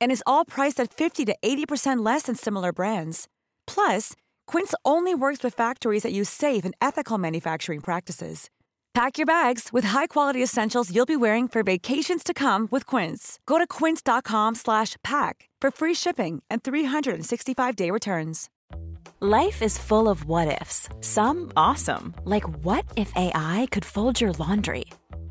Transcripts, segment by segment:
And is all priced at 50 to 80% less than similar brands. Plus, Quince only works with factories that use safe and ethical manufacturing practices. Pack your bags with high-quality essentials you'll be wearing for vacations to come with Quince. Go to quince.com/pack for free shipping and 365-day returns. Life is full of what ifs. Some awesome, like what if AI could fold your laundry?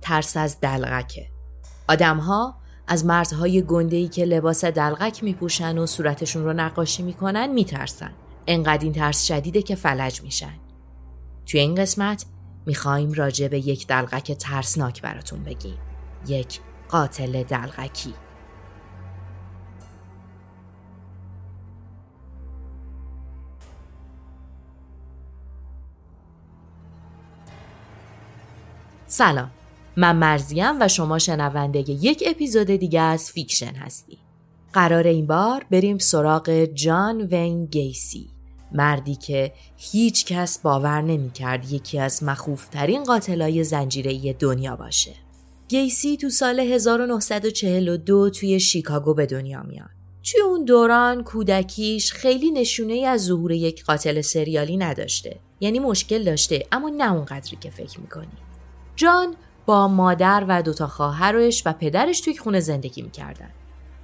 ترس از دلغکه. آدمها از مردهای گندهی که لباس دلغک میپوشن و صورتشون رو نقاشی می‌کنن میترسن. انقدر این ترس شدیده که فلج میشن. توی این قسمت می‌خوایم راجع به یک دلغک ترسناک براتون بگیم. یک قاتل دلغکی. سلام من مرضیم و شما شنونده یک اپیزود دیگه از فیکشن هستی. قراره این بار بریم سراغ جان وین گیسی مردی که هیچ کس باور نمی کرد یکی از مخوفترین قاتلای زنجیره‌ای دنیا باشه. گیسی تو سال 1942 توی شیکاگو به دنیا میاد. توی اون دوران کودکیش خیلی نشونه ای از ظهور یک قاتل سریالی نداشته. یعنی مشکل داشته اما نه اونقدری که فکر می‌کنی. جان با مادر و دوتا خواهرش و پدرش توی خونه زندگی می‌کردن.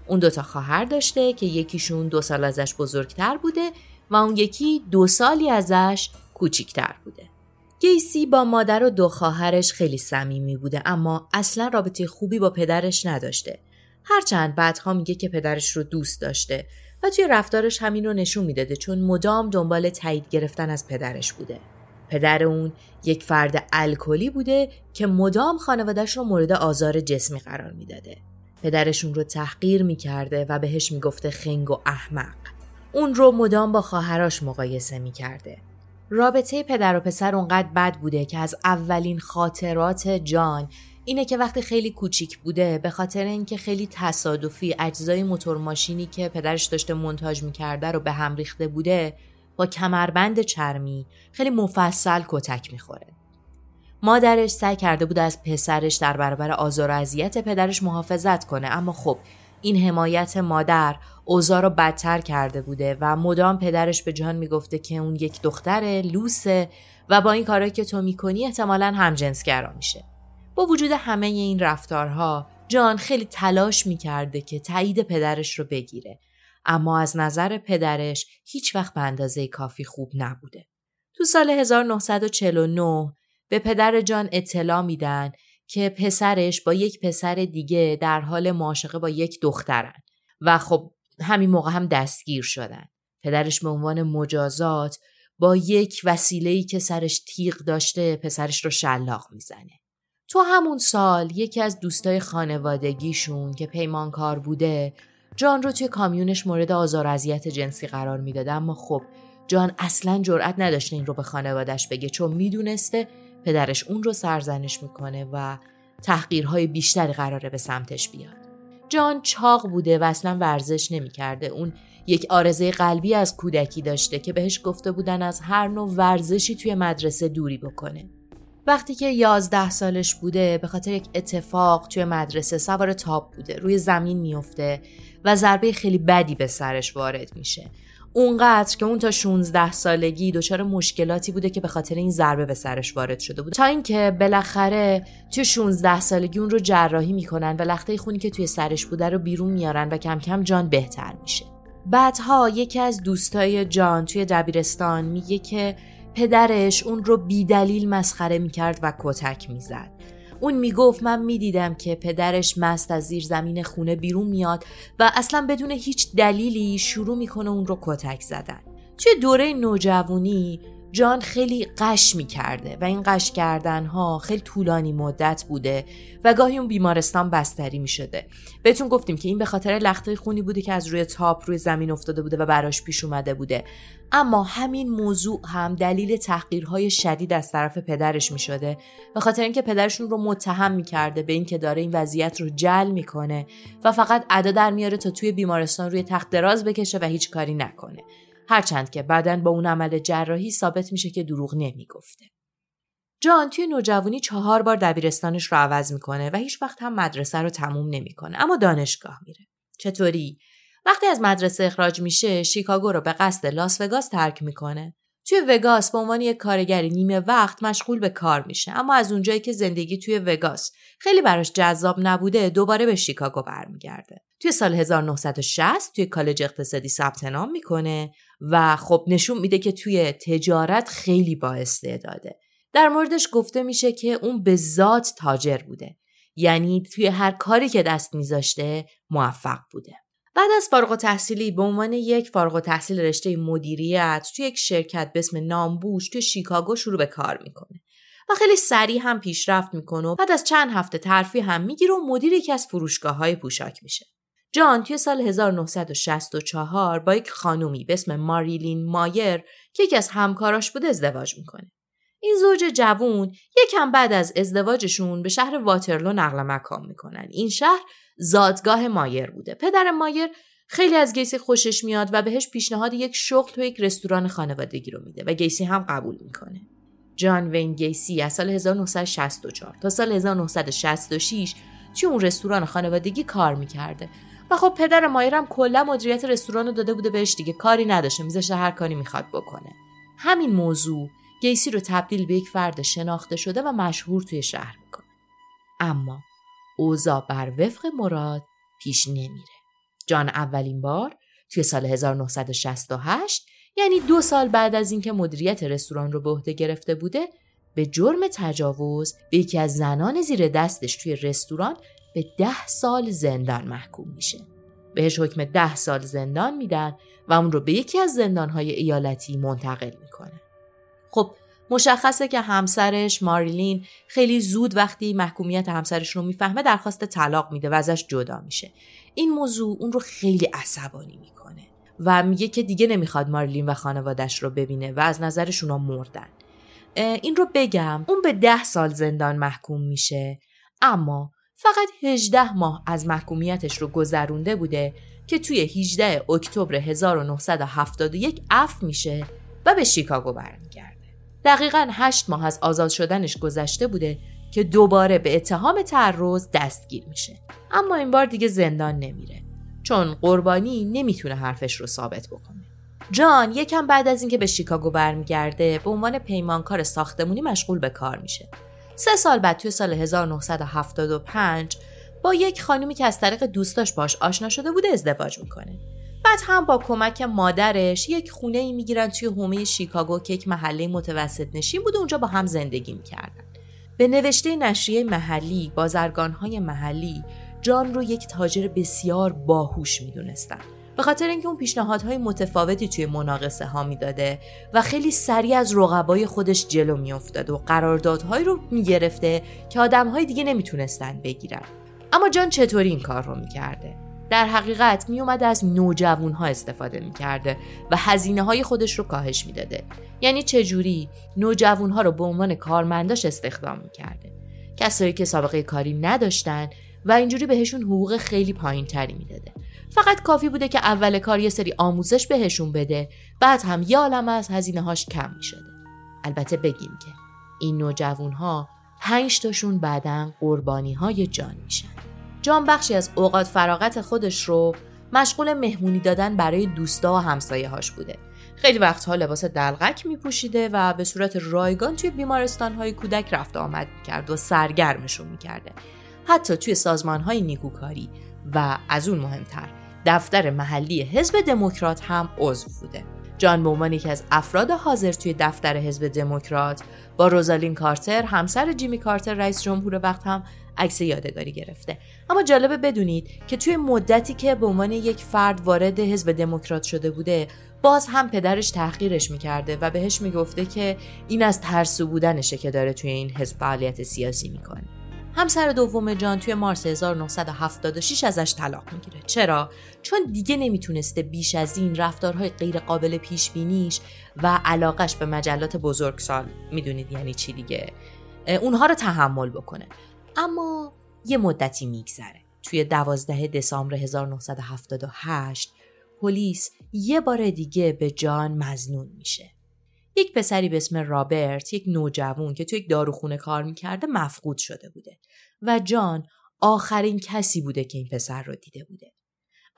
اون دوتا خواهر داشته که یکیشون دو سال ازش بزرگتر بوده و اون یکی دو سالی ازش کوچیکتر بوده. گیسی با مادر و دو خواهرش خیلی صمیمی بوده اما اصلا رابطه خوبی با پدرش نداشته. هرچند بعدها میگه که پدرش رو دوست داشته و توی رفتارش همین رو نشون می‌داده چون مدام دنبال تایید گرفتن از پدرش بوده. پدر اون یک فرد الکلی بوده که مدام خانوادش رو مورد آزار جسمی قرار می‌داده. پدرشون رو تحقیر می‌کرده و بهش می‌گفته خنگ و احمق. اون رو مدام با خواهراش مقایسه می‌کرده. رابطه پدر و پسر اونقدر بد بوده که از اولین خاطرات جان اینه که وقتی خیلی کوچیک بوده به خاطر اینکه خیلی تصادفی اجزای موتور ماشینی که پدرش داشته منتاج می‌کرده رو به هم ریخته بوده با کمربند چرمی خیلی مفصل کتک می‌خوره. مادرش سعی کرده بود از پسرش در برابر آزار و اذیت پدرش محافظت کنه اما خب این حمایت مادر اوضاع رو بدتر کرده بوده و مدام پدرش به جان می‌گفته که اون یک دختر لوسه و با این کارهایی که تو می‌کنی احتمالا همجنسگرا میشه. با وجود همه این رفتارها جان خیلی تلاش می‌کرده که تایید پدرش رو بگیره اما از نظر پدرش هیچ وقت به اندازه کافی خوب نبوده. تو سال 1949 به پدر جان اطلاع میدن که پسرش با یک پسر دیگه در حال معاشقه با یک دخترن و خب همین موقع هم دستگیر شدن. پدرش به عنوان مجازات با یک وسیله‌ای که سرش تیغ داشته پسرش رو شلاق می‌زنه. تو همون سال یکی از دوستای خانوادگیشون که پیمانکار بوده جان رو توی کامیونش مورد آزار اذیت جنسی قرار می‌داده اما خب جان اصلا جرأت نداشته این رو به خانوادش بگه چون می‌دونسته پدرش اون رو سرزنش می‌کنه و تحقیرهای بیشتری قراره به سمتش بیاد. جان چاق بوده و اصلا ورزش نمی‌کرده. اون یک آرزه قلبی از کودکی داشته که بهش گفته بودن از هر نوع ورزشی توی مدرسه دوری بکنه. وقتی که یازده سالش بوده به خاطر یک اتفاق توی مدرسه سوار تاپ بوده روی زمین میفته و ضربه خیلی بدی به سرش وارد میشه. اونقدر که اون تا 16 سالگی دچار مشکلاتی بوده که به خاطر این ضربه به سرش وارد شده بود. تا اینکه بالاخره توی 16 سالگی اون رو جراحی می‌کنن و لخته خونی که توی سرش بوده رو بیرون میارن و کم کم جان بهتر میشه. بعدها یکی از دوستای جان توی دبیرستان میگه که پدرش اون رو بیدلیل مسخره می‌کرد و کتک می‌زد. اون می‌گفت من می‌دیدم که پدرش مست از زیر زمین خونه بیرون میاد و اصلا بدون هیچ دلیلی شروع می‌کنه اون رو کتک زدن. توی دوره نوجوانی جان خیلی قش می کرده و این قش کردن ها خیلی طولانی مدت بوده و گاهی اون بیمارستان بستری می شده. بهتون گفتیم که این به خاطر لخته خونی بوده که از روی تاپ روی زمین افتاده بوده و براش پیش اومده بوده. اما همین موضوع هم دلیل تحقیرهای شدید از طرف پدرش می شده و خاطر اینکه پدرشون رو متهم می کرده به اینکه داره این وضعیت رو جل می‌کنه و فقط ادا در میاره تا توی بیمارستان روی تخت دراز بکشه و هیچ کاری نکنه. هرچند که بعدا با اون عمل جراحی ثابت میشه که دروغ نمی‌گفته. جان توی نوجوانی چهار بار دبیرستانش رو عوض می‌کنه و هیچ وقت هم مدرسه رو تموم نمی‌کنه اما دانشگاه میره. چطوری؟ وقتی از مدرسه اخراج میشه شیکاگو رو به قصد لاس وگاس ترک می‌کنه. توی وگاس به عنوان یک کارگری نیمه وقت مشغول به کار میشه اما از اونجایی که زندگی توی وگاس خیلی براش جذاب نبوده دوباره به شیکاگو برمیگرده. توی سال 1960 توی کالج اقتصادی ثبت نام می‌کنه و خب نشون میده که توی تجارت خیلی با استعداده. در موردش گفته میشه که اون به ذات تاجر بوده. یعنی توی هر کاری که دست میذاشته موفق بوده. بعد از فارغ تحصیلی به عنوان یک فارغ تحصیل رشته مدیریت توی یک شرکت به اسم نامبوش توی شیکاگو شروع به کار می‌کنه و خیلی سریع هم پیشرفت می‌کنه و بعد از چند هفته ترفی هم می‌گیره و مدیر یکی از فروشگاه های پوشاک میشه. جان توی سال 1964 با یک خانومی به اسم ماریلین مایر که یکی از همکاراش بود ازدواج می‌کنه. این زوج جوون یکم بعد از ازدواجشون به شهر واترلو نقل مکان می‌کنن. این شهر زادگاه مایر بوده. پدر مایر خیلی از گیسی خوشش میاد و بهش پیشنهاد یک شغل تو یک رستوران خانوادگی رو میده و گیسی هم قبول می‌کنه. جان وین گیسی از سال 1964 تا سال 1966 توی اون رستوران خانوادگی کار می‌کرده و خب پدر مایرم کلا مدیریت رستوران رو داده بوده بهش دیگه کاری نداشته میذاشته هر کاری می‌خواد بکنه همین موضوع گیسی رو تبدیل به یک فرد شناخته شده و مشهور توی شهر می‌کنه اما اوضاع بر وفق مراد پیش نمیره جان اولین بار توی سال 1968 یعنی دو سال بعد از اینکه مدیریت رستوران رو به عهده گرفته بوده به جرم تجاوز به یکی از زنان زیر دستش توی رستوران به ده سال زندان محکوم میشه. بهش حکم ده سال زندان میدن و اون رو به یکی از زندانهای ایالتی منتقل می‌کنه. خب مشخصه که همسرش ماریلین خیلی زود وقتی محکومیت همسرش رو می‌فهمه درخواست طلاق میده و ازش جدا میشه. این موضوع اون رو خیلی عصبانی می‌کنه و میگه که دیگه نمی‌خواد ماریلین و خانوادش رو ببینه و از نظرش اونا مردن. این رو بگم اون به ده سال زندان محکوم میشه اما فقط 18 ماه از محکومیتش رو گذرونده بوده که توی 18 اکتبر 1971 اف میشه و به شیکاگو برمیگرده. دقیقا 8 ماه از آزاد شدنش گذشته بوده که دوباره به اتهام تعرض دستگیر میشه. اما این بار دیگه زندان نمیره چون قربانی نمی‌تونه حرفش رو ثابت بکنه. جان یکم بعد از اینکه به شیکاگو برمیگرده به عنوان پیمانکار ساختمونی مشغول به کار میشه. سه سال بعد توی سال 1975 با یک خانومی که از طریق دوستاش باش آشنا شده بوده ازدواج می‌کنه. بعد هم با کمک مادرش یک خونه ای می‌گیرن توی حومه شیکاگو که یک محله متوسط نشین بوده اونجا با هم زندگی می‌کردن. به نوشته نشریه محلی بازرگانهای محلی جان رو یک تاجر بسیار باهوش می‌دونستن. به خاطر اینکه اون پیشنهادهای متفاوتی توی مناقصه ها می‌داده و خیلی سریع از رقبای خودش جلو میافتاده و قراردادهایی رو می‌گرفته که آدمهای دیگه نمی‌تونستن بگیرن. اما جان چطوری این کار رو می‌کرده؟ در حقیقت میومد از نوجوان ها استفاده می‌کرده و هزینه های خودش رو کاهش می‌داده. یعنی چجوری نوجوان ها رو به عنوان کارمنداش استخدام می‌کرده. کسایی که سابقه کاری نداشتن و اینجوری بهشون حقوق خیلی پایین تری می‌داده. فقط کافی بوده که اول کار یه سری آموزش بهشون بده بعد هم یه عالم از هزینه هاش کم می شده. البته بگیم که این نوجوان ها پنج تاشون بعدا قربانی های جان میشن. جان بخشی از اوقات فراغت خودش رو مشغول مهمونی دادن برای دوستا و همسایه هاش بوده. خیلی وقتها لباس دلغک می پوشیده و به صورت رایگان توی بیمارستان های کودک رفت آمد کرد و سرگرمشون می‌کرده. حتی توی سازمان های نیکوکاری و از اون مهمتر دفتر محلی حزب دموکرات هم عضو بوده. جان به عنوان یکی از افراد حاضر توی دفتر حزب دموکرات با روزالین کارتر همسر جیمی کارتر رئیس جمهور وقت هم عکس یادگاری گرفته. اما جالبه بدونید که توی مدتی که به عنوان یک فرد وارد حزب دموکرات شده بوده باز هم پدرش تحقیرش می‌کرده و بهش می‌گفته که این از ترسو بودنشه که داره توی این حزب فعالیت سیاسی می‌کنه. همسر دوم جان توی مارس 1976 ازش طلاق می‌گیره. چرا؟ چون دیگه نمی‌تونسته بیش از این رفتارهای غیر قابل پیش بینیش و علاقش به مجلات بزرگسال می‌دونید یعنی چی دیگه اونها رو تحمل بکنه. اما یه مدتی میگذره توی 12 دسامبر 1978 پلیس یه بار دیگه به جان مزنون میشه یک پسری به اسم رابرت یک نوجوان که توی یک داروخونه کار می‌کرده مفقود شده بوده و جان آخرین کسی بوده که این پسر رو دیده بوده.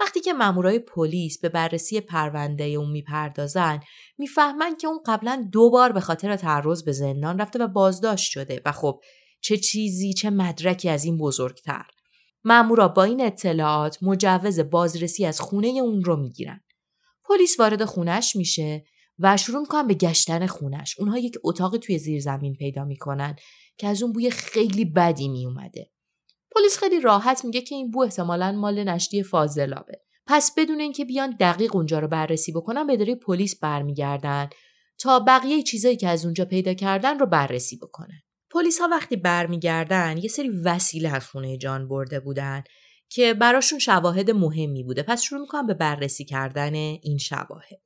وقتی که مامورای پلیس به بررسی پرونده اون می‌پردازن می‌فهمن که اون قبلا دو بار به خاطر تعرض به زندان رفته و بازداشت شده و خب چه چیزی چه مدرکی از این بزرگتر. مامورا با این اطلاعات مجوز بازرسی از خونه اون رو می‌گیرن. پلیس وارد خونش میشه و شروع می‌کنن به گشتن خونش اونها یک اتاق توی زیر زمین پیدا می‌کنن که از اون بوی خیلی بدی میومده پلیس خیلی راحت میگه که این بو احتمالا مال نشتی فاضلابه. پس بدون اینکه بیان دقیق اونجا رو بررسی بکنن به اداره پلیس برمیگردن تا بقیه چیزایی که از اونجا پیدا کردن رو بررسی بکنن. پلیس ها وقتی برمیگردن یه سری وسیله از خونه جان برده بودن که براشون شواهد مهمی بوده. پس شروع می‌کنن به بررسی کردن این شواهد.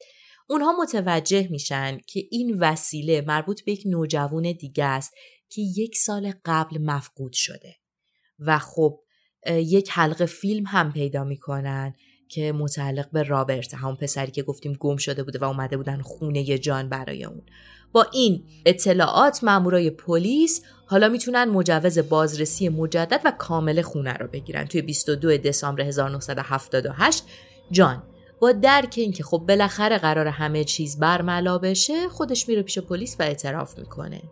اونها متوجه میشن که این وسیله مربوط به یک نوجوان دیگه است که یک سال قبل مفقود شده. و خب یک حلقه فیلم هم پیدا می‌کنن که متعلق به رابرت همون پسری که گفتیم گم شده بوده و اومده بودن خونه جان برای اون. با این اطلاعات مامورای پلیس حالا می‌تونن مجوز بازرسی مجدد و کامل خونه رو بگیرن. توی 22 دسامبر 1978 جان با درک اینکه خب بالاخره قرار همه چیز برملا بشه خودش میره پیش پلیس و اعتراف می‌کنه.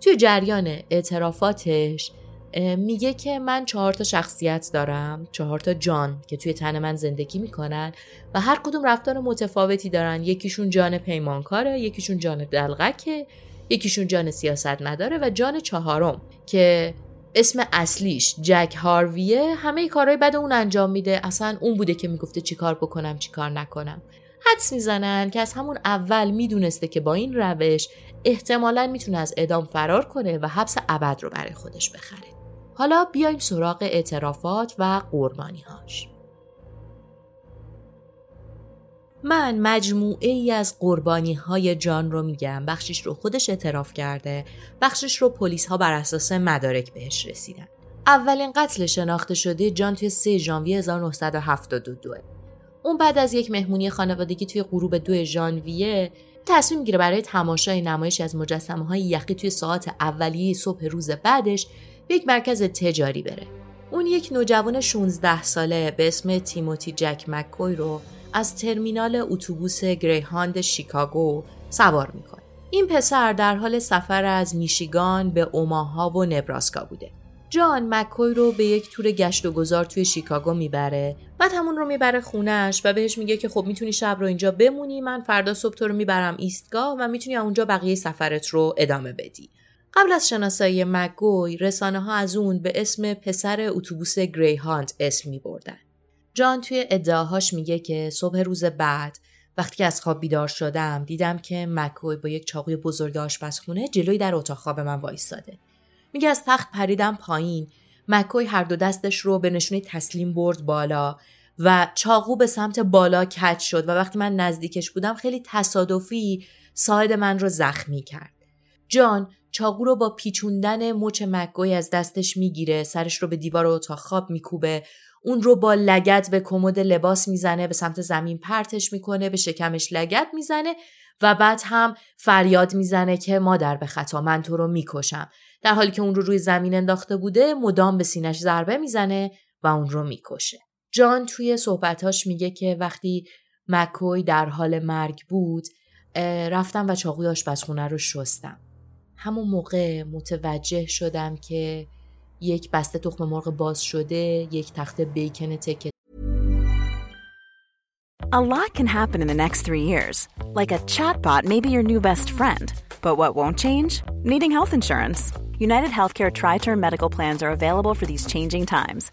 توی جریان اعترافاتش میگه که من چهار تا شخصیت دارم چهار تا جان که توی تن من زندگی می‌کنن و هر کدوم رفتار متفاوتی دارن. یکیشون جان پیمانکاره یکیشون جان دلغکه یکیشون جان سیاست نداره و جان چهارم که اسم اصلیش جک هارویه. همه کارهای بد اون انجام میده. اصلا اون بوده که می‌گفته چیکار بکنم چیکار نکنم. حدس می‌زنن که از همون اول می‌دونسته که با این روش احتمالا می‌تونه از اعدام فرار کنه و حبس ابد رو برای خودش بخره. حالا بیایم سراغ اعترافات و قربانیهاش. من مجموعه ای از قربانی های جان رو میگم. بخشش رو خودش اعتراف کرده. بخشش رو پلیس ها بر اساس مدارک بهش رسیدن. اولین قتل شناخته شده جان توی 3 ژانویه 1972 اون بعد از یک مهمونی خانوادگی توی غروب دو ژانویه تصمیم می‌گیره برای تماشای نمایش از مجسمه های یخی توی ساعت اولیه صبح روز بعدش به یک مرکز تجاری بره. اون یک نوجوان 16 ساله به اسم تیموتی جک مکوی رو از ترمینال اتوبوس گریهاند شیکاگو سوار می‌کنه. این پسر در حال سفر از میشیگان به اوماها و نبراسکا بوده. جان مکوی رو به یک تور گشت و گذار توی شیکاگو می‌بره بعد همون رو می‌بره خونش و بهش میگه که خب می‌تونی شب رو اینجا بمونی من فردا صبح تو رو می‌برم ایستگاه و می‌تونی اونجا بقیه سفرت رو ادامه بدی قبل از شناسایی مگوی رسانه ها از اون به اسم پسر اتوبوس گریهاند اسم می بردن. جان توی ادعاهاش میگه که صبح روز بعد وقتی از خواب بیدار شدم دیدم که مکوی با یک چاقوی بزرگ آشپزخونه جلوی در اتاق خواب من وایستاده. میگه از تخت پریدم پایین مکوی هر دو دستش رو به نشونه تسلیم برد بالا و چاقو به سمت بالا کج شد و وقتی من نزدیکش بودم خیلی تصادفی ساعد من رو زخمی کرد. جان چاقو رو با پیچوندن مچ مکگوی از دستش می‌گیره سرش رو به دیوار اتاق خواب میکوبه. اون رو با لگت به کمد لباس می‌زنه به سمت زمین پرتش می‌کنه به شکمش لگت می‌زنه و بعد هم فریاد می‌زنه که مادر به خطا من تو رو می‌کشم. در حالی که اون رو روی زمین انداخته بوده مدام به سینش ضربه می‌زنه و اون رو می‌کشه. جان توی صحبتاش میگه که وقتی مکوی در حال مرگ بود رفتم و چاقوی آشپزخونه رو شستم. همون موقع متوجه شدم که یک بسته تخم مرغ باز شده یک تخت بیکن تکه A lot can happen in the next three years. Like a chatbot may be your new best friend. But what won't change? Needing health insurance. United Healthcare Tri Term Medical Plans are available for these changing times.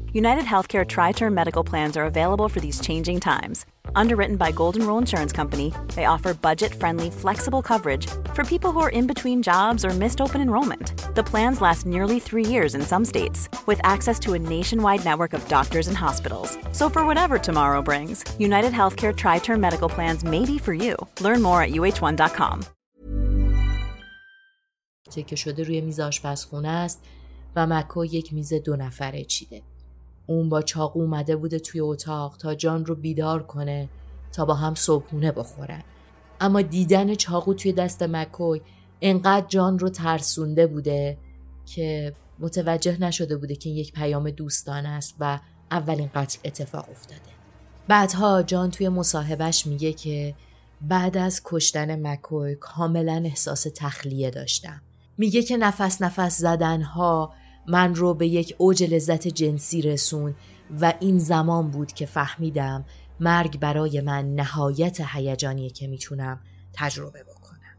United Healthcare Tri Term Medical Plans are available for these changing times. Underwritten by Golden Rule Insurance Company, they offer budget friendly, flexible coverage for people who are in between jobs or missed open enrollment. The plans last nearly three years in some states, with access to a nationwide network of doctors and hospitals. So, for whatever tomorrow brings, United Healthcare Tri Term Medical Plans may be for you. Learn more at uh1.com. که شده روی میز آشپزخونه است و مکو یک میز دو نفره چیده. اون با چاقو اومده بوده توی اتاق تا جان رو بیدار کنه تا با هم صبحونه بخورن اما دیدن چاقو توی دست مکوی انقدر جان رو ترسونده بوده که متوجه نشده بوده که یک پیام دوستان است و اولین قتل اتفاق افتاده. بعدها جان توی مصاحبهش میگه که بعد از کشتن مکوی کاملا احساس تخلیه داشتم. میگه که نفس نفس زدنها من رو به یک اوج لذت جنسی رسون و این زمان بود که فهمیدم مرگ برای من نهایت هیجانیه که می‌تونم تجربه بکنم.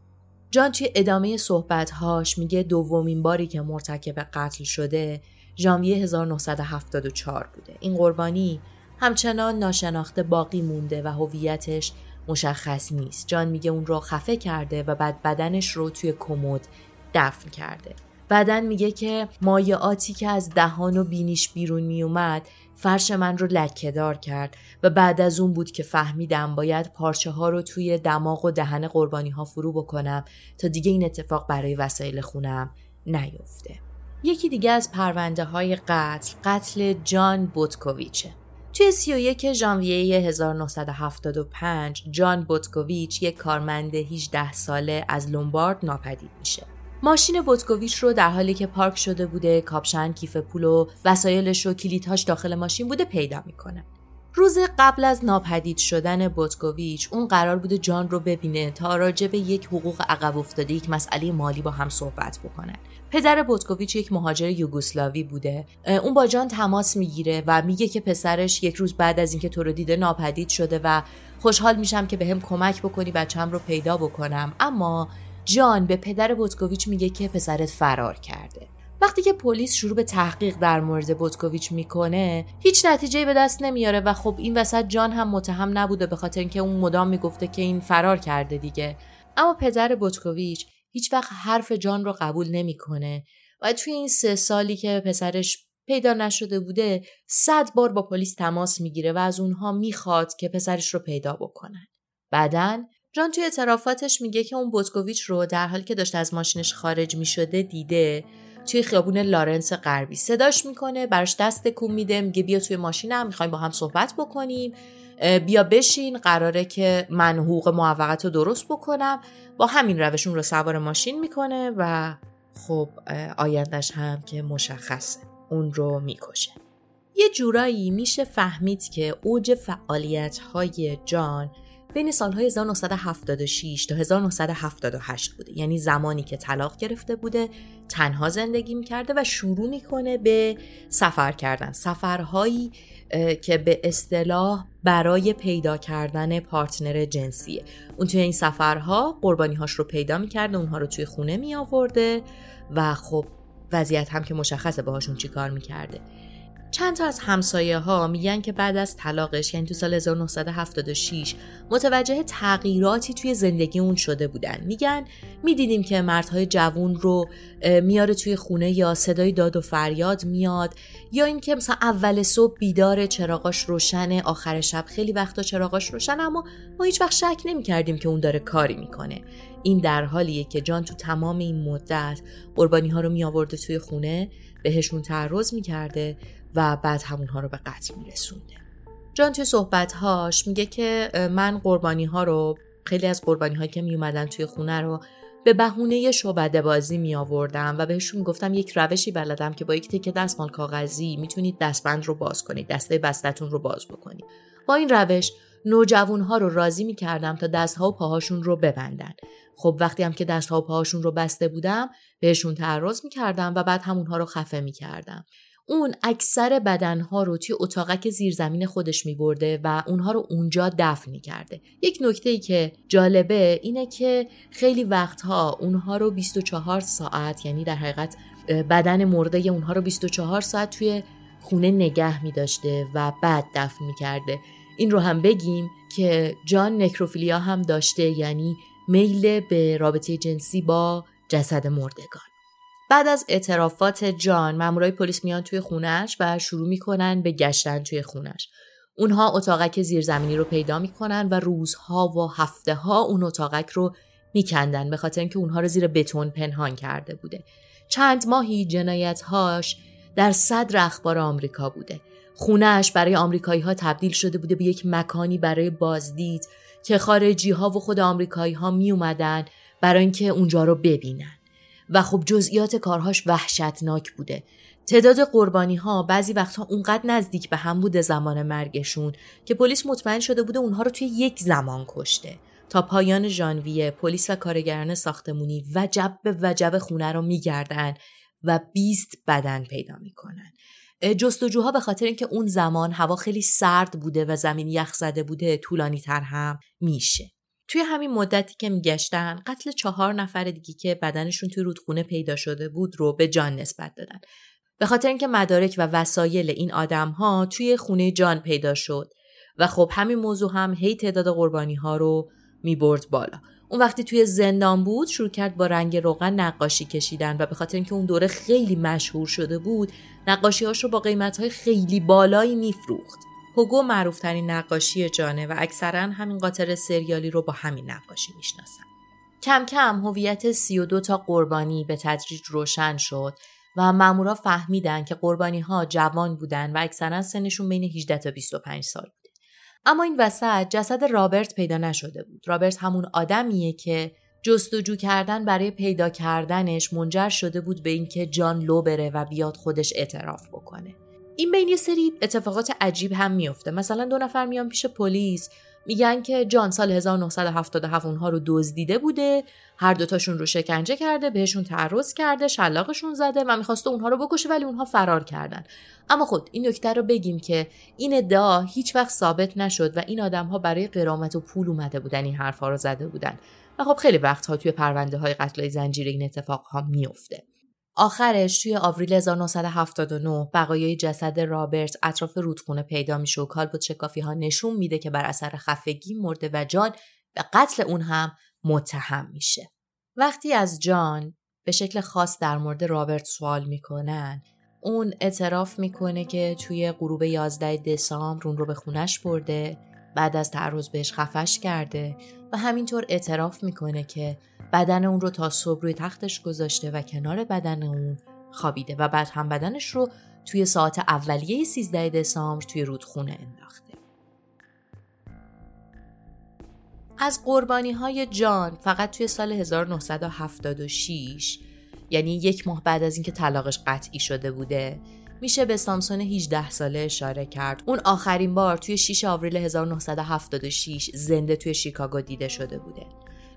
جان توی ادامه صحبتهاش میگه دومین باری که مرتکب قتل شده ژانویه 1974 بوده. این قربانی همچنان ناشناخته باقی مونده و هویتش مشخص نیست. جان میگه اون رو خفه کرده و بعد بدنش رو توی کمد دفن کرده. بعدا میگه که مایعاتی که از دهان و بینیش بیرون میومد فرش من رو لکهدار کرد و بعد از اون بود که فهمیدم باید پارچه ها رو توی دماغ و دهن قربانی ها فرو بکنم تا دیگه این اتفاق برای وسایل خونم نیفته. یکی دیگه از پرونده های قتل قتل جان بوتکوویچه. توی 31 ژانویه 1975 جان بوتکوویچ یک کارمند 18 ساله از لومبارد ناپدید میشه. ماشین بوتکوویچ رو در حالی که پارک شده بوده کاپشن کیف پول و وسایلش و کلیدهاش داخل ماشین بوده پیدا می‌کنه. روز قبل از ناپدید شدن بوتکوویچ اون قرار بوده جان رو ببینه تا راجع به یک حقوق عقب افتاده یک مسئله مالی با هم صحبت بکنن پدر بوتکوویچ یک مهاجر یوگسلاوی بوده. اون با جان تماس می‌گیره و میگه که پسرش یک روز بعد از اینکه تو رو دیده ناپدید شده و خوشحال میشم که بهم کمک بکنی بچم رو پیدا بکنم. اما جان به پدر بوتکوویچ میگه که پسرت فرار کرده. وقتی که پلیس شروع به تحقیق در مورد بوتکوویچ می‌کنه هیچ نتیجه به دست نمیاره و خب این وسط جان هم متهم نبوده به خاطر اینکه اون مدام می‌گفته که این فرار کرده دیگه. اما پدر بوتکوویچ هیچ وقت حرف جان رو قبول نمی‌کنه و توی این سه سالی که پسرش پیدا نشده بوده صد بار با پلیس تماس می‌گیره و از اونها می‌خواد که پسرش رو پیدا بکنن. بعدا جان توی اعترافاتش میگه که اون بوتکوویچ رو در حالی که داشته از ماشینش خارج می‌شده دیده توی خیابون لارنس غربی. صداش می‌کنه براش دست تکون میده میگه بیا توی ماشینم می‌خوایم با هم صحبت بکنیم. بیا بشین قراره که من حقوق موقت رو درست بکنم. با همین روشون رو سوار ماشین می‌کنه و خب آیندهش هم که مشخصه. اون رو می‌کشه. یه جورایی میشه فهمید که اوج فعالیت های جان بین سالهای 1976 تا 1978 بوده. یعنی زمانی که طلاق گرفته بوده تنها زندگی می‌کرده و شروع می‌کنه به سفر کردن. سفرهایی که به اصطلاح برای پیدا کردن پارتنر جنسیه. اون توی این سفرها قربانیهاش رو پیدا می‌کرده اونها رو توی خونه می و خب وضعیت هم که مشخصه باهاشون چیکار می‌کرده. چند تا از همسایه ها میگن که بعد از طلاقش یعنی تو سال 1976 متوجه تغییراتی توی زندگی اون شده بودن. میگن می‌دیدیم که مردهای جوون رو میاره توی خونه یا صدای داد و فریاد میاد یا اینکه مثلا اول صبح بیدار چراغاش روشنه آخر شب خیلی وقتا چراغاش روشن اما ما هیچ وقت شک نمی‌کردیم که اون داره کاری می‌کنه. این در حالیه که جان تو تمام این مدت قربانی ها رو می آورده توی خونه. بهشون تعرض می‌کرده و بعد همونها رو به قتل میرسونده. جان توی صحبتهاش میگه که من قربانی ها رو خیلی از قربانی هایی که می اومدن توی خونه رو به بهونه شعبده بازی می آوردم و بهشون گفتم یک روشی بلدم که با یک تکه دستمال کاغذی می‌تونید دستبند رو باز کنید دسته بستتون رو باز بکنید. با این روش نوجوان ها رو راضی می کردم تا دستها و پاهاشون رو ببندن خب وقتی هم که دستها و پاهاشون رو بسته بودم بهشون تعرض می کردم و بعد همونها رو خفه می کردم اون اکثر بدنها رو توی اتاقک زیرزمین خودش می برده و اونها رو اونجا دفن می کرده. یک نکته ای که جالبه اینه که خیلی وقتها اونها رو 24 ساعت یعنی در حقیقت بدن مرده اونها رو 24 ساعت توی خونه نگه می داشته و بعد دفن می کرده. این رو هم بگیم که جان نکروفیلیا هم داشته یعنی میل به رابطه جنسی با جسد مردگان. بعد از اعترافات جان مامورای پلیس میان توی خونش و شروع می‌کنن به گشتن توی خونش اونها اتاقک زیرزمینی رو پیدا می‌کنن و روزها و هفته ها اون اتاقک رو میکندن به خاطر اینکه اونها رو زیر بتون پنهان کرده بوده. چند ماهی جنایتهاش در صدر اخبار آمریکا بوده. خونش برای آمریکایی ها تبدیل شده بوده به یک مکانی برای بازدید که خارجی ها و خود آمریکایی ها می اومدن برای اینکه اونجا رو ببینن. و خب جزئیات کارهاش وحشتناک بوده. تعداد قربانی ها بعضی وقتها اونقدر نزدیک به هم بوده زمان مرگشون که پلیس مطمئن شده بوده اونها رو توی یک زمان کشته. تا پایان ژانویه پلیس و کارگران ساختمونی وجب به وجب خونه رو میگردن و 20 بدن پیدا می‌کنن. جستجوها به خاطر اینکه اون زمان هوا خیلی سرد بوده و زمین یخ زده بوده طولانی تر هم میشه. توی همین مدتی که میگشتن قتل چهار نفر دیگه که بدنشون توی رودخونه پیدا شده بود رو به جان نسبت دادن. به خاطر اینکه مدارک و وسایل این آدم ها توی خونه جان پیدا شد. و خب همین موضوع هم هی تعداد قربانی ها رو می‌برد بالا. اون وقتی توی زندان بود شروع کرد با رنگ روغن نقاشی کشیدن و به خاطر اینکه اون دوره خیلی مشهور شده بود نقاشیهاش رو با قیمت های خیلی بالایی میفروخت هوگو معروفترین نقاشی جانه و اکثرا همین قاطر سریالی رو با همین نقاشی می‌شناسن. کم کم هویت 32 تا قربانی به تدریج روشن شد و مامورا فهمیدن که قربانی ها جوان بودن و اکثرا سنشون بین 18 تا 25 سال. اما این وسط جسد رابرت پیدا نشده بود. رابرت همون آدمیه که جستجو کردن برای پیدا کردنش منجر شده بود به اینکه جان لو بره و بیاد خودش اعتراف بکنه. این بین یه سری اتفاقات عجیب هم میفته مثلا دو نفر میان پیش پلیس میگن که جان سال 1977 اونها رو دزدیده بوده هر دوتاشون رو شکنجه کرده بهشون تعرض کرده شلاقشون زده و می‌خواسته اونها رو بکشه ولی اونها فرار کردن. اما خود این نکته رو بگیم که این ادعا هیچ وقت ثابت نشد و این آدم ها برای قرامت و پول اومده بودن این حرفها رو زده بودن. و خب خیلی وقتها توی پرونده های قتل زنجیره این اتفاق ها میفته آخرش توی آوریل 1979 بقایای جسد رابرت اطراف رودخونه پیدا میشه و کالبوت شکافی ها نشون میده که بر اثر خفگی مرده و جان به قتل اون هم متهم میشه. وقتی از جان به شکل خاص در مورد رابرت سوال می‌کنن اون اعتراف می‌کنه که توی غروب 11 دسامبر اون رو به خونش برده بعد از تعرض بهش خفش کرده و همینطور اعتراف می‌کنه که بدن اون رو تا صبح روی تختش گذاشته و کنار بدن اون خوابیده و بعد هم بدنش رو توی ساعت اولیه 13 دسامبر توی رودخونه انداخته. از قربانی های جان فقط توی سال 1976 یعنی یک ماه بعد از اینکه طلاقش قطعی شده بوده میشه به سامسون 18 ساله اشاره کرد. اون آخرین بار توی 6 آوریل 1976 زنده توی شیکاگو دیده شده بوده.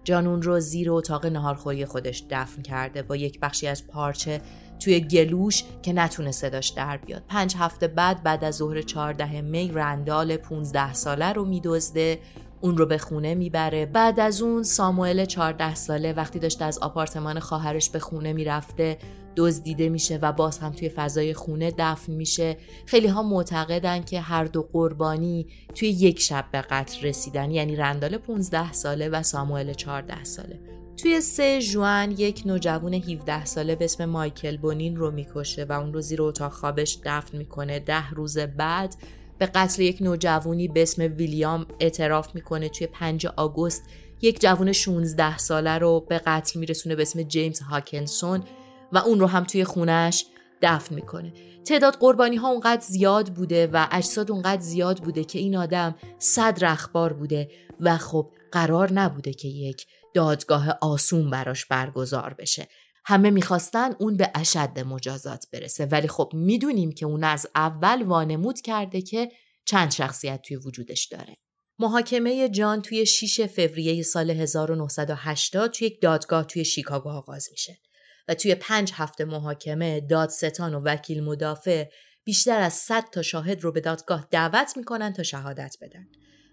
جانون رو زیر اتاق نهارخوری خودش دفن کرده با یک بخشی از پارچه توی گلوش که نتونه صداش در بیاد پنج هفته بعد بعد از ظهر 14 می رندال 15 ساله رو میدزده اون رو به خونه می‌بره بعد از اون ساموئل 14 ساله وقتی داشته از آپارتمان خواهرش به خونه می‌رفته دزدیده میشه و باز هم توی فضای خونه دفن میشه. خیلی ها معتقدن که هر دو قربانی توی یک شب به قتل رسیدن یعنی رندال 15 ساله و ساموئل 14 ساله. توی سه جوان یک نوجوان 17 ساله به اسم مایکل بونین رو می‌کشه و اون رو زیر اتاق خوابش دفن می‌کنه. ده روز بعد به قتل یک نوجوانی به اسم ویلیام اعتراف می‌کنه. توی 5 آگوست یک جوان 16 ساله رو به قتل میرسونه به اسم جیمز هاکنسون. و اون رو هم توی خونش دفن می‌کنه. تعداد قربانی ها اونقدر زیاد بوده و اجساد اونقدر زیاد بوده که این آدم صد رخبار بوده و خب قرار نبوده که یک دادگاه آسون براش برگزار بشه. همه می‌خواستن اون به اشد مجازات برسه ولی خب می‌دونیم که اون از اول وانمود کرده که چند شخصیت توی وجودش داره. محاکمه جان توی 6 فوریه سال 1980 توی یک دادگاه توی شیکاگو آغاز میشه. و توی پنج هفته محاکمه دادستان و وکیل مدافع بیشتر از 100 تا شاهد رو به دادگاه دعوت می‌کنن تا شهادت بدن.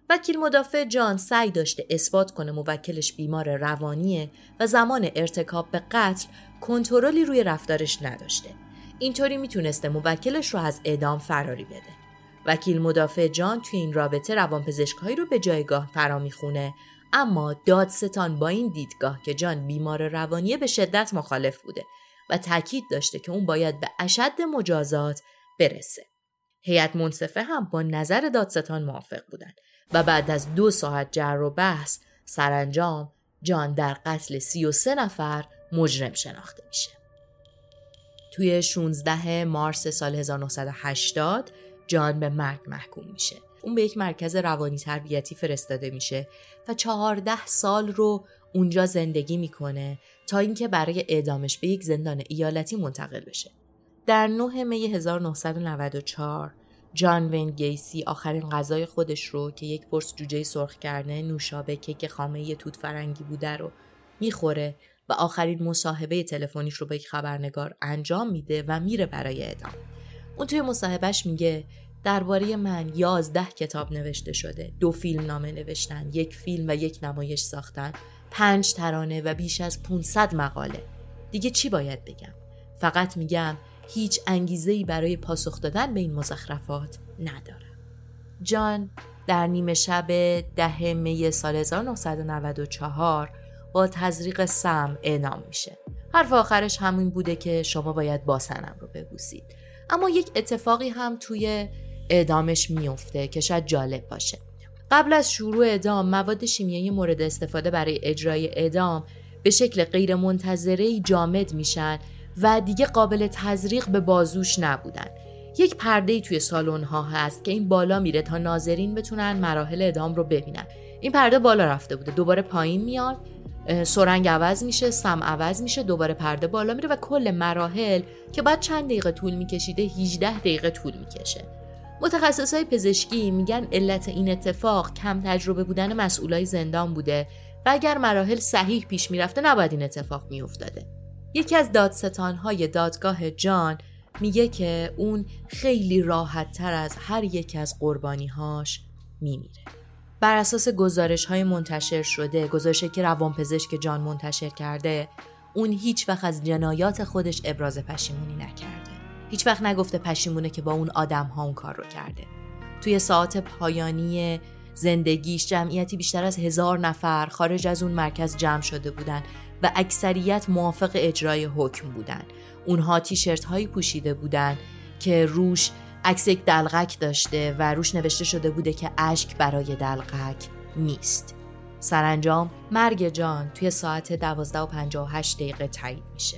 وکیل مدافع جان سعی داشته اثبات کنه موکلش بیمار روانیه و زمان ارتکاب به قتل کنترلی روی رفتارش نداشته. اینطوری می‌تونسته موکلش رو از اعدام فراری بده. وکیل مدافع جان توی این رابطه روانپزشکهایی رو به جایگاه فرا می‌خونه اما دادستان با این دیدگاه که جان بیمار روانی به شدت مخالف بوده و تاکید داشته که اون باید به اشد مجازات برسه. هیئت منصفه هم با نظر دادستان موافق بودند و بعد از دو ساعت جر و بحث سرانجام جان در قتل 33 نفر مجرم شناخته میشه. توی 16 مارس سال 1980 جان به مرگ محکوم میشه. اون به یک مرکز روانی تربیتی فرستاده میشه و چهارده سال رو اونجا زندگی می‌کنه تا اینکه برای اعدامش به یک زندان ایالتی منتقل بشه. در 9 می 1994 جان وین گیسی آخرین غذای خودش رو که یک پرس جوجه سرخ کرده نوشابه که خامه توت فرنگی بوده رو می‌خوره و آخرین مصاحبه تلفنیش رو با یک خبرنگار انجام میده و میره برای اعدام. اون توی مصاحبهش میگه درباره من یازده کتاب نوشته شده. دو فیلم نامه نوشتن یک فیلم و یک نمایش ساختن. پنج ترانه و بیش از 500 مقاله. دیگه چی باید بگم؟ فقط میگم هیچ انگیزه‌ای برای پاسخ دادن به این مزخرفات ندارم. جان در نیمه شب ده می سال 1994 با تزریق سم اعدام میشه. حرف آخرش همین بوده که شما باید باسنم رو ببوسید. اما یک اتفاقی هم توی اعدامش میفته که شاید جالب باشه. قبل از شروع اعدام مواد شیمیایی مورد استفاده برای اجرای اعدام به شکل غیر منتظره جامد میشن و دیگه قابل تزریق به بازوش نبودن. یک پرده توی سالن ها هست که این بالا میره تا ناظرین بتونن مراحل اعدام رو ببینن. این پرده بالا رفته بوده. دوباره پایین میاد سرنگ عوض میشه سم عوض میشه دوباره پرده بالا میره و کل مراحل که بعد چند دقیقه طول میکشیده 18 دقیقه طول می‌کشه. متخصص های پزشکی میگن علت این اتفاق کم تجربه بودن مسئولای زندان بوده و اگر مراحل صحیح پیش می‌رفته نباید این اتفاق میافتاده. یکی از دادستان های دادگاه جان میگه که اون خیلی راحت تر از هر یک از قربانیهاش میمیره. بر اساس گزارش های منتشر شده گزارشی که روانپزشک جان منتشر کرده اون هیچ وقت از جنایات خودش ابراز پشیمونی نکرده. هیچ وقت نگفته پشیمونه که با اون آدم ها اون کار رو کرده. توی ساعت پایانی زندگیش جمعیتی بیشتر از هزار نفر خارج از اون مرکز جمع شده بودن و اکثریت موافق اجرای حکم بودن. اونها تیشرت هایی پوشیده بودن که روش عکس یک دلغک داشته و روش نوشته شده بوده که اشک برای دلغک نیست. سرانجام مرگ جان توی ساعت 12 و 58 دقیقه تایید میشه.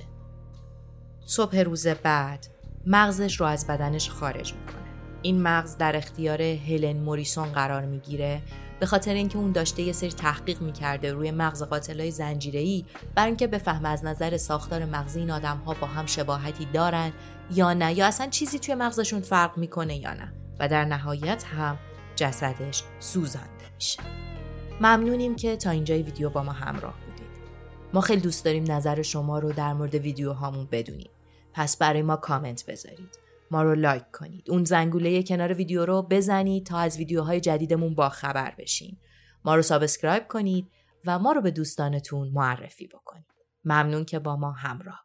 صبح روز بعد مغزش رو از بدنش خارج می‌کنه. این مغز در اختیار هلن موریسون قرار می‌گیره به خاطر اینکه اون داشته یه سری تحقیق می‌کرده روی مغز قاتلای زنجیره‌ای برای اینکه بفهم از نظر ساختار مغزی این آدم ها با هم شباهتی دارن یا نه یا اصلا چیزی توی مغزشون فرق می‌کنه یا نه. و در نهایت هم جسدش سوزانده میشه. ممنونیم که تا اینجای ویدیو با ما همراه بودید. ما خیلی دوست داریم نظر شما رو در مورد ویدیو هامون بدونیم. پس برای ما کامنت بذارید. ما رو لایک کنید. اون زنگوله کنار ویدیو رو بزنید تا از ویدیوهای جدیدمون با خبر بشین. ما رو subscribe کنید و ما رو به دوستانتون معرفی بکنید. ممنون که با ما همراه